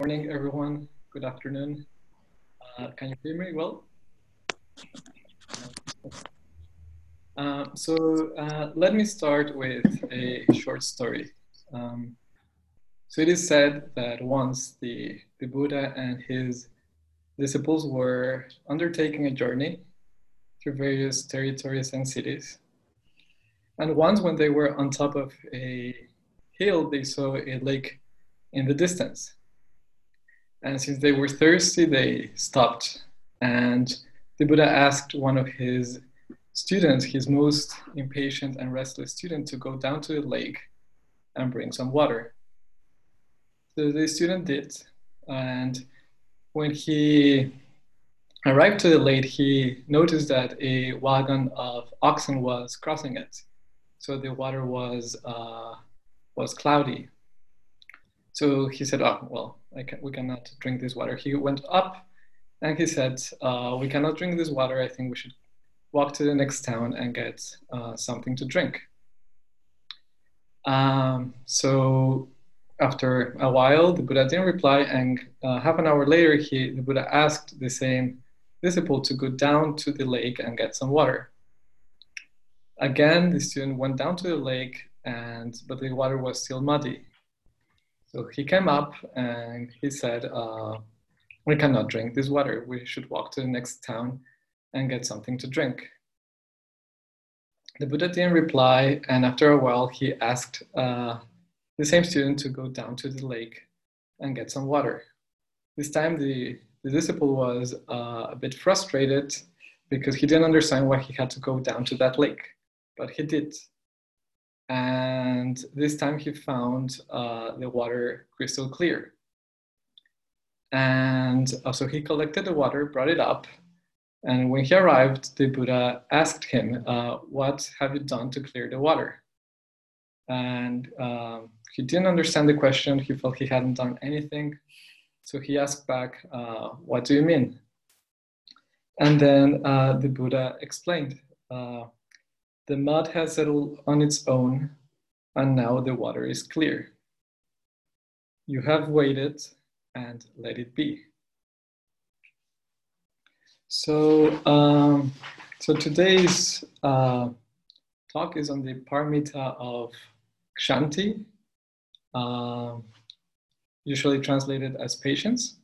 morning, everyone. Good afternoon. Uh, can you hear me well? Uh, so uh, let me start with a short story. Um, so it is said that once the, the Buddha and his disciples were undertaking a journey through various territories and cities. And once when they were on top of a hill, they saw a lake in the distance. And since they were thirsty, they stopped. And the Buddha asked one of his students, his most impatient and restless student, to go down to the lake and bring some water. So the student did. And when he arrived to the lake, he noticed that a wagon of oxen was crossing it. So the water was, uh, was cloudy. So he said, oh, well, can, we cannot drink this water. He went up and he said, uh, we cannot drink this water. I think we should walk to the next town and get uh, something to drink. Um, so after a while, the Buddha didn't reply, and uh, half an hour later, he, the Buddha asked the same disciple to go down to the lake and get some water. Again, the student went down to the lake, and but the water was still muddy. So he came up and he said, uh, "We cannot drink this water. We should walk to the next town and get something to drink." The Buddha didn't reply, and after a while, he asked. Uh, the same student to go down to the lake and get some water. This time the, the disciple was uh, a bit frustrated because he didn't understand why he had to go down to that lake, but he did. And this time he found uh, the water crystal clear. And so he collected the water, brought it up, and when he arrived, the Buddha asked him, uh, What have you done to clear the water? And um, he didn't understand the question. He felt he hadn't done anything. So he asked back, uh, What do you mean? And then uh, the Buddha explained uh, The mud has settled on its own, and now the water is clear. You have waited and let it be. So, um, so today's uh, talk is on the paramita of Kshanti, uh, usually translated as patience.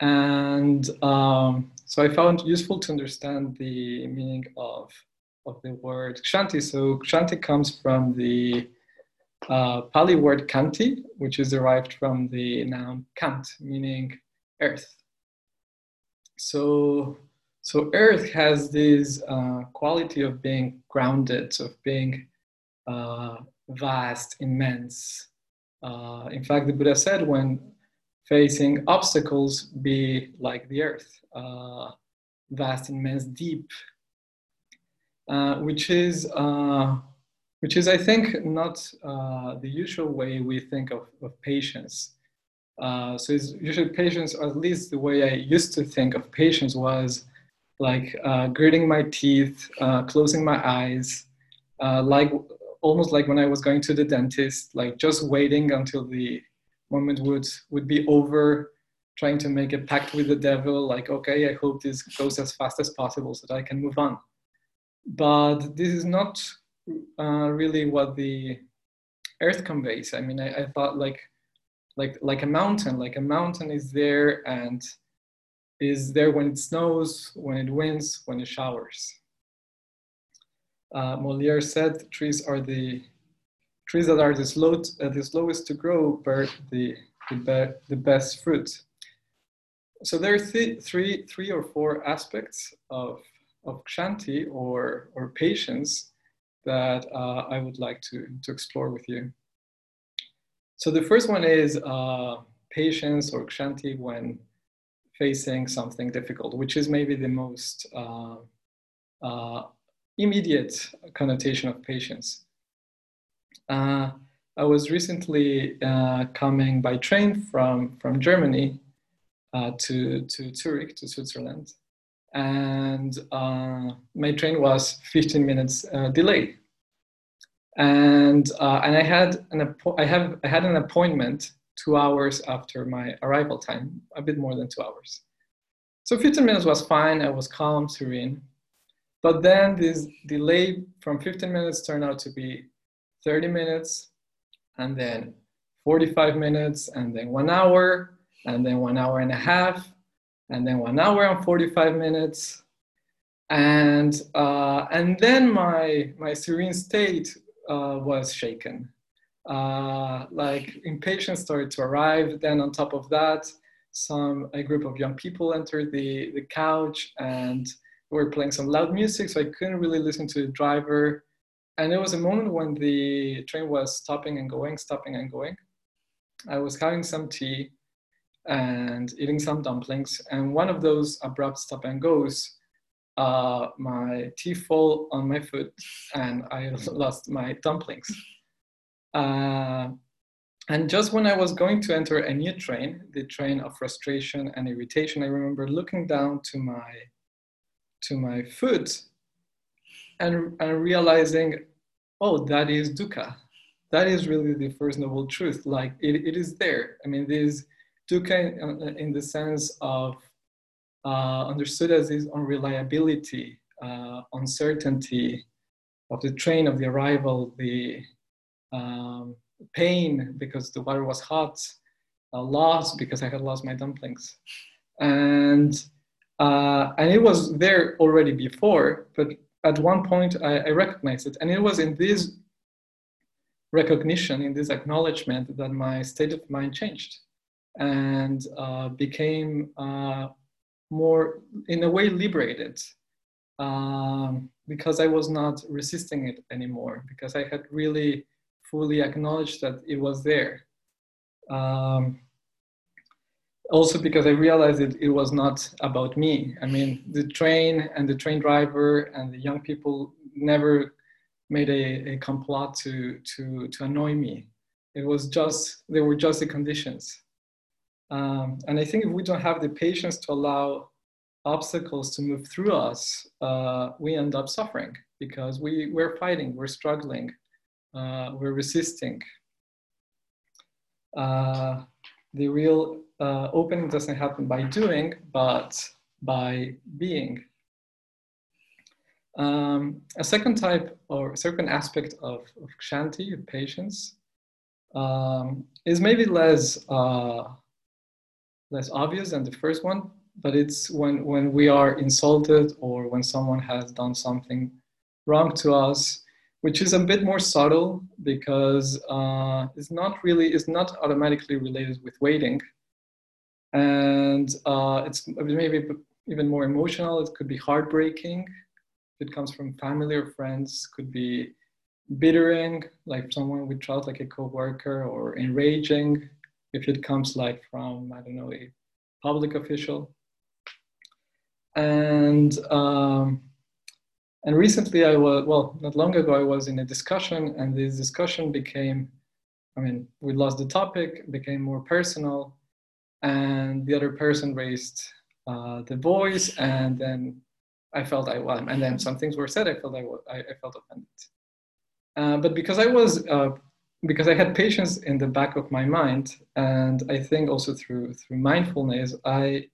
And um, so I found useful to understand the meaning of, of the word Kshanti. So Kshanti comes from the uh, Pali word Kanti, which is derived from the noun Kant, meaning earth. So, so earth has this uh, quality of being grounded, of being uh, vast, immense. Uh, in fact, the Buddha said when facing obstacles, be like the earth, uh, vast, immense, deep, which is uh, which is, I think, not uh, the usual way we think of, of patience. Uh, so it's usually patience, or at least the way I used to think of patience was like gritting my teeth, closing my eyes, like almost like when I was going to the dentist, like just waiting until the moment would would be over, trying to make a pact with the devil, like okay, I hope this goes as fast as possible so that I can move on. But this is not uh, really what the earth conveys. I mean, I, I thought like like like a mountain, like a mountain is there and is there when it snows, when it winds, when it showers uh, Molière said trees are the trees that are the, slow, uh, the slowest to grow bear the, the, be, the best fruit. So there are th three, three or four aspects of, of Kshanti or, or patience that uh, I would like to, to explore with you. So the first one is uh, patience or Kshanti when facing something difficult, which is maybe the most uh, uh immediate connotation of patience. Uh, I was recently uh, coming by train from, from Germany to, to Zurich, to Switzerland. And uh, my train was 15 minutes uh, delayed. And, uh, and I, had an I, have, I had an appointment two hours after my arrival time, a bit more than two hours. So 15 minutes was fine. I was calm, serene. But then this delay from 15 minutes turned out to be 30 minutes, and then 45 minutes, and then one hour, and then one hour and a half, and then one hour and 45 minutes. And, uh, and then my, my serene state uh, was shaken. Uh, like impatience started to arrive. Then on top of that, some a group of young people entered the, the couch and were playing some loud music, so I couldn't really listen to the driver. And there was a moment when the train was stopping and going, stopping and going. I was having some tea and eating some dumplings, and one of those abrupt stop and goes, uh, my tea fall on my foot, and I lost my dumplings. Uh, and just when I was going to enter a new train, the train of frustration and irritation, I remember looking down to my to my foot and, and realizing, oh, that is dukkha. That is really the first noble truth. Like it, it is there. I mean, this dukkha in, in the sense of uh, understood as this unreliability, uh, uncertainty of the train, of the arrival, the um, pain because the water was hot, uh, loss because I had lost my dumplings. And uh, and it was there already before, but at one point I, I, recognized it. And it was in this recognition, in this acknowledgement, that my state of mind changed and uh, became uh, more, in a way, liberated. Um, because I was not resisting it anymore, because I had really fully acknowledged that it was there. Um, also because I realized that it was not about me. I mean, the train and the train driver and the young people never made a, a complot to, to, to annoy me. It was just, they were just the conditions. Um, and I think if we don't have the patience to allow obstacles to move through us, uh, we end up suffering because we, we're fighting, we're struggling, uh, we're resisting. Uh, the real uh, opening doesn't happen by doing, but by being. Um, a second type or second aspect of, of kshanti, of patience, um, is maybe less uh, less obvious than the first one, but it's when when we are insulted or when someone has done something wrong to us, which is a bit more subtle because uh, it's not really it's not automatically related with waiting and uh, it's maybe even more emotional. It could be heartbreaking. If it comes from family or friends, could be bittering, like someone we trust, like a coworker, or enraging if it comes like from I don't know a public official. And um, and recently I was well, not long ago I was in a discussion, and this discussion became, I mean, we lost the topic, became more personal, and the other person raised uh, the voice, and then I felt I well, and then some things were said. I felt I, I, I felt offended. Uh, but because I was uh, because I had patience in the back of my mind, and I think also through through mindfulness, I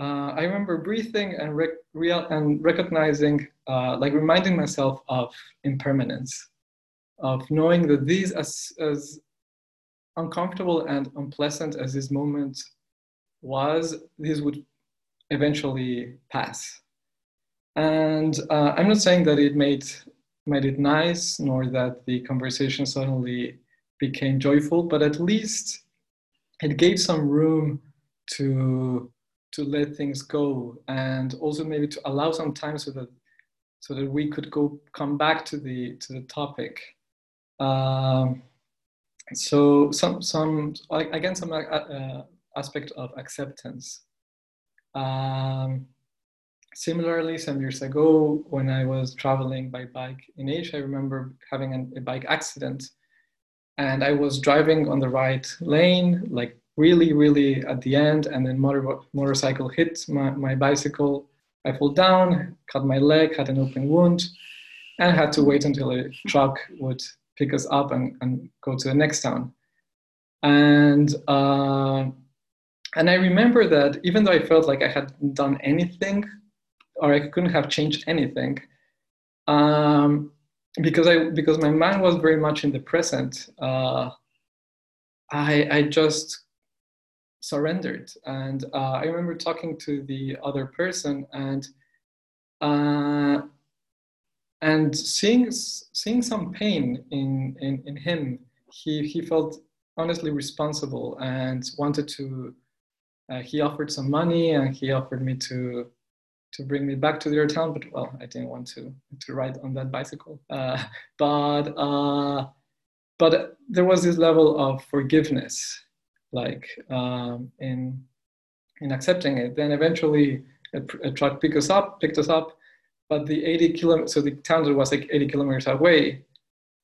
uh, I remember breathing and rec- real and recognizing, uh, like reminding myself of impermanence, of knowing that these as as uncomfortable and unpleasant as this moment was, this would eventually pass. And uh, I'm not saying that it made, made it nice, nor that the conversation suddenly became joyful, but at least it gave some room to, to let things go and also maybe to allow some time so that, so that we could go come back to the, to the topic. Um, so some some again some uh, uh, aspect of acceptance. Um, similarly, some years ago, when I was traveling by bike in Asia, I remember having an, a bike accident, and I was driving on the right lane, like really, really at the end, and then motor motorcycle hit my, my bicycle. I fell down, cut my leg, had an open wound, and had to wait until a truck would pick us up and, and go to the next town. and uh, and I remember that even though I felt like I hadn't done anything or I couldn't have changed anything, um, because I because my mind was very much in the present. Uh, I I just surrendered, and uh, I remember talking to the other person and uh, and seeing seeing some pain in in, in him. He he felt honestly responsible and wanted to. Uh, he offered some money and he offered me to to bring me back to their town, but well, I didn't want to to ride on that bicycle. Uh, but uh, but there was this level of forgiveness, like um, in in accepting it. Then eventually, a, a, truck picked us up, picked us up, but the 80 kilometers, so the town was like 80 kilometers away,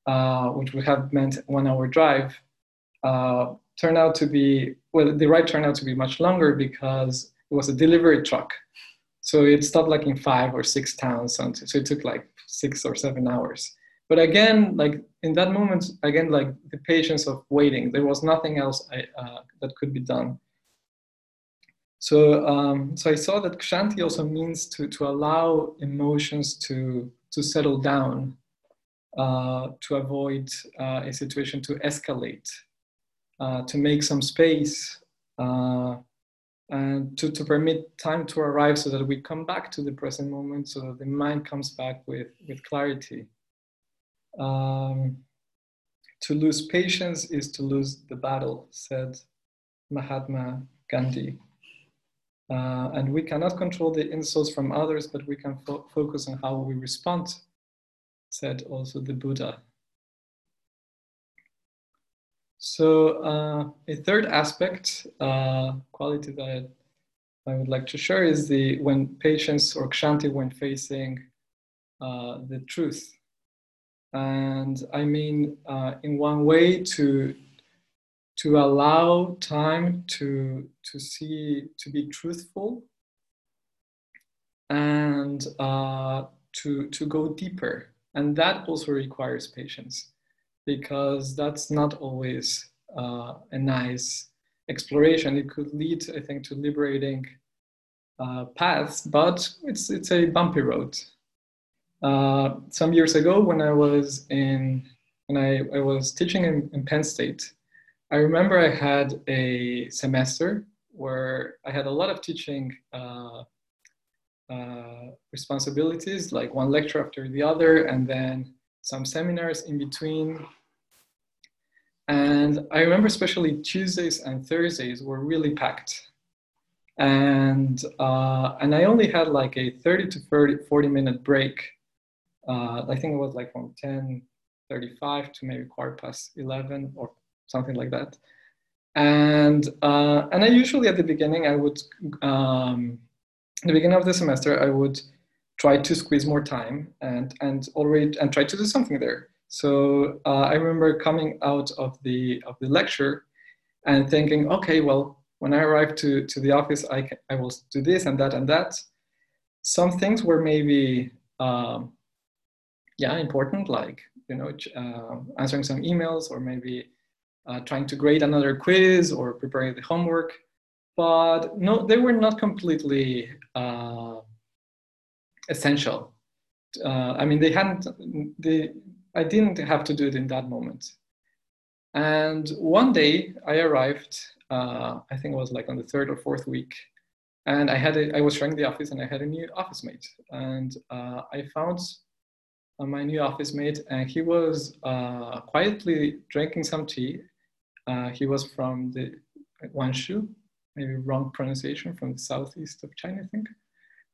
uh, which would have meant one hour drive, uh, turned out to be well, the ride turned out to be much longer because it was a delivery truck so it stopped like in five or six towns. And So it took like six or seven hours. But again, like in that moment, again, like the patience of waiting, there was nothing else I, uh, that could be done. So, um, so I saw that Kshanti also means to, to allow emotions to, to settle down, uh, to avoid uh, a situation to escalate, uh, to make some space, to, to permit time to arrive so that we come back to the present moment so that the mind comes back with, with clarity. Um, to lose patience is to lose the battle, said Mahatma Gandhi. Uh, and we cannot control the insults from others, but we can fo- focus on how we respond, said also the Buddha. So uh, a third aspect, uh, quality that I would like to share is the when patience or kshanti when facing uh, the truth. And I mean, uh, in one way to to allow time to to see to be truthful and uh, to to go deeper, and that also requires patience because that's not always uh, a nice exploration. It could lead, I think, to liberating uh, paths, but it's it's a bumpy road. Uh, some years ago, when I was in when I, I was teaching in, in Penn State, I remember I had a semester where I had a lot of teaching uh, uh, responsibilities, like one lecture after the other, and then some seminars in between. And I remember especially Tuesdays and Thursdays were really packed. And, uh, and I only had like a 30 to 30, 40 minute break. Uh, I think it was like from 10, 35 to maybe quarter past 11 or something like that. And, uh, and I usually at the beginning, I would, um, the beginning of the semester, I would try to squeeze more time and and already and try to do something there. So uh, I remember coming out of the of the lecture and thinking, okay, well, when I arrive to to the office, I can, I will do this and that and that. Some things were maybe um, yeah important, like you know uh, answering some emails or maybe uh, trying to grade another quiz or preparing the homework. But no, they were not completely uh, essential. Uh, I mean, they hadn't, they, I didn't have to do it in that moment. And one day I arrived, uh, I think it was like on the third or fourth week, and I had a, I was sharing the office and I had a new office mate. And uh, I found uh, my new office mate, and he was uh, quietly drinking some tea. Uh, he was from the Guangzhou, maybe wrong pronunciation, from the southeast of China, I think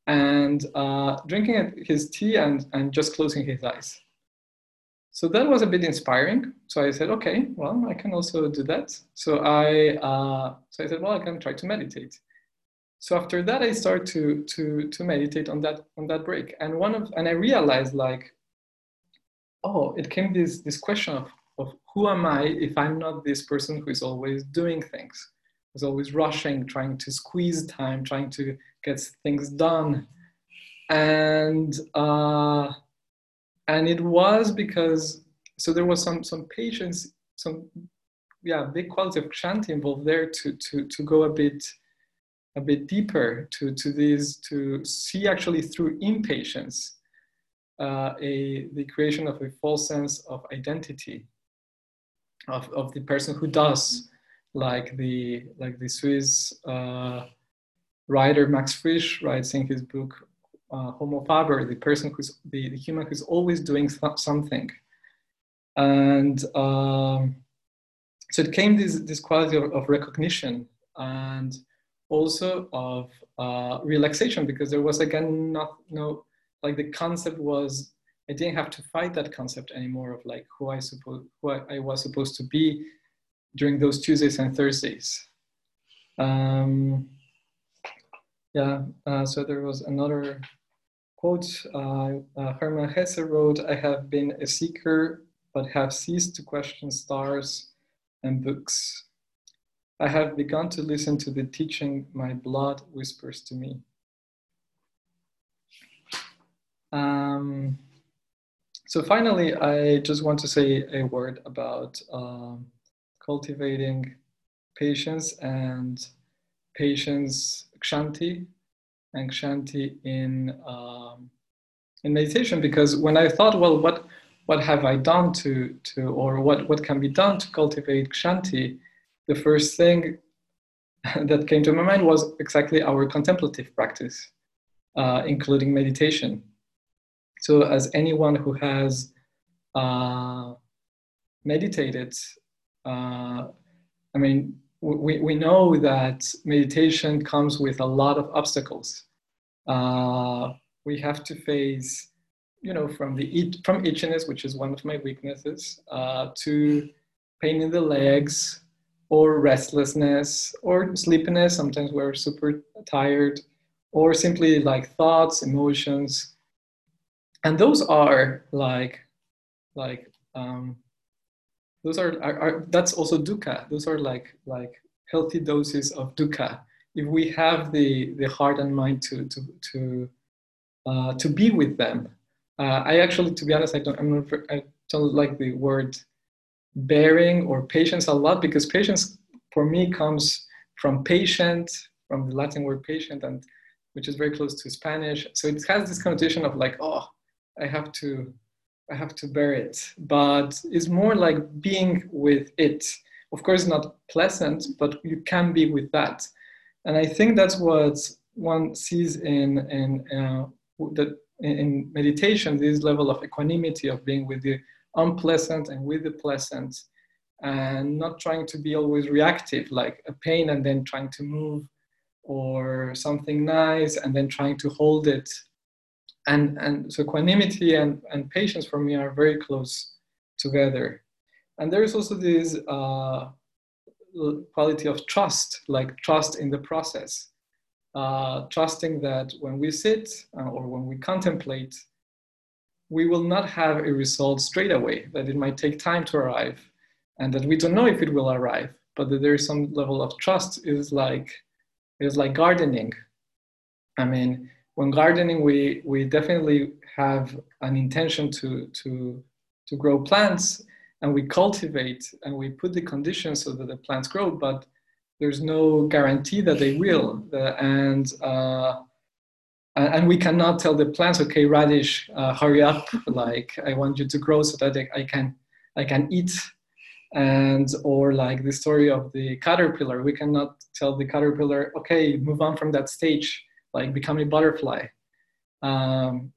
and uh, drinking his tea and, and just closing his eyes. So that was a bit inspiring. So I said, okay, well, I can also do that. So I, uh, so I said, well, I can try to meditate. So after that, I started to, to, to meditate on that, on that break. And one of, and I realized like, oh, it came this, this question of, of who am I if I'm not this person who is always doing things? Was always rushing, trying to squeeze time, trying to get things done. And uh, and it was because so there was some some patience, some yeah big quality of kshanti involved there to to to go a bit a bit deeper to to these to see actually through impatience uh, a the creation of a false sense of identity of, of the person who does like the like the Swiss uh, writer Max Frisch writes in his book uh, Homo Faber, the person who's the, the human who's always doing th- something, and um, so it came this this quality of, of recognition and also of uh, relaxation because there was again not no like the concept was I didn't have to fight that concept anymore of like who I suppose who I, I was supposed to be during those Tuesdays and Thursdays. Um, yeah, uh, so there was another quote. Uh, uh, Hermann Hesse wrote, "I have been a seeker, but have ceased to question stars and books. I have begun to listen to the teaching my blood whispers to me." Um, so finally, I just want to say a word about um, cultivating patience and patience kshanti and kshanti in um, in meditation because when I thought, well, what what have I done to to or what what can be done to cultivate kshanti, the first thing that came to my mind was exactly our contemplative practice, uh, including meditation. So, as anyone who has uh, meditated, uh, I mean, we, we know that meditation comes with a lot of obstacles. Uh, we have to face, you know, from the from itchiness, which is one of my weaknesses, uh, to pain in the legs, or restlessness, or sleepiness. Sometimes we're super tired, or simply like thoughts, emotions and those are like like um, those are, are, are, that's also dukkha. Those are like like healthy doses of dukkha. If we have the the heart and mind to to to uh, to be with them uh, i actually to be honest i don't I'm not, i don't like the word bearing or patience a lot because patience for me comes from patient from the latin word patient and which is very close to spanish. So it has this connotation of like oh I have to I have to bear it. But it's more like being with it. Of course, not pleasant, but you can be with that. And I think that's what one sees in in uh, that in meditation. This level of equanimity of being with the unpleasant and with the pleasant, and not trying to be always reactive, like a pain and then trying to move, or something nice and then trying to hold it and and so equanimity and, and patience for me are very close together. And there is also this uh, quality of trust like trust in the process. Uh, trusting that when we sit uh, or when we contemplate we will not have a result straight away that it might take time to arrive and that we don't know if it will arrive but that there is some level of trust is like is like gardening. I mean when gardening, we, we definitely have an intention to, to, to grow plants and we cultivate and we put the conditions so that the plants grow, but there's no guarantee that they will. and, uh, and we cannot tell the plants, okay, radish, uh, hurry up, like I want you to grow so that I can, I can eat. And, or like the story of the caterpillar, we cannot tell the caterpillar, okay, move on from that stage like become a butterfly. Um,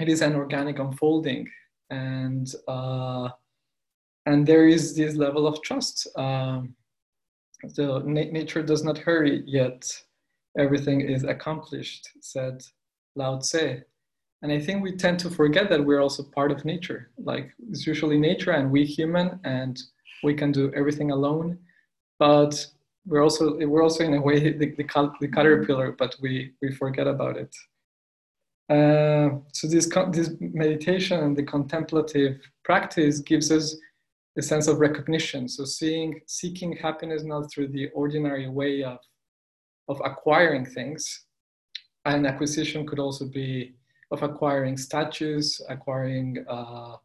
it is an organic unfolding, and uh, and there is this level of trust. Um, so na- nature does not hurry, yet everything is accomplished," said Lao Tse. And I think we tend to forget that we're also part of nature. Like it's usually nature and we human, and we can do everything alone. But we're also we're also in a way the, the, the caterpillar, but we we forget about it. Uh, so this this meditation and the contemplative practice gives us a sense of recognition. So seeing seeking happiness not through the ordinary way of of acquiring things, and acquisition could also be of acquiring statues, acquiring uh,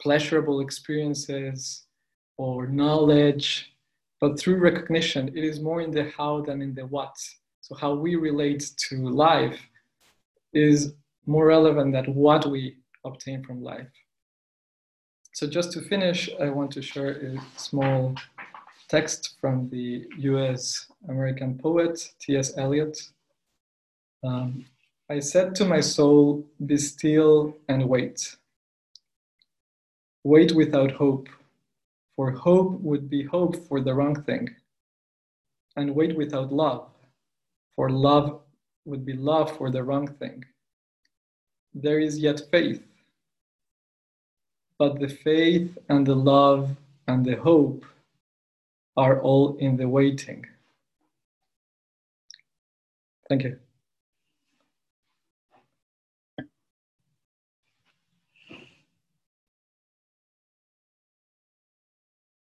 pleasurable experiences, or knowledge, but through recognition, it is more in the how than in the what. So, how we relate to life is more relevant than what we obtain from life. So, just to finish, I want to share a small text from the US American poet T.S. Eliot. Um, I said to my soul, Be still and wait. Wait without hope, for hope would be hope for the wrong thing. And wait without love, for love would be love for the wrong thing. There is yet faith, but the faith and the love and the hope are all in the waiting. Thank you.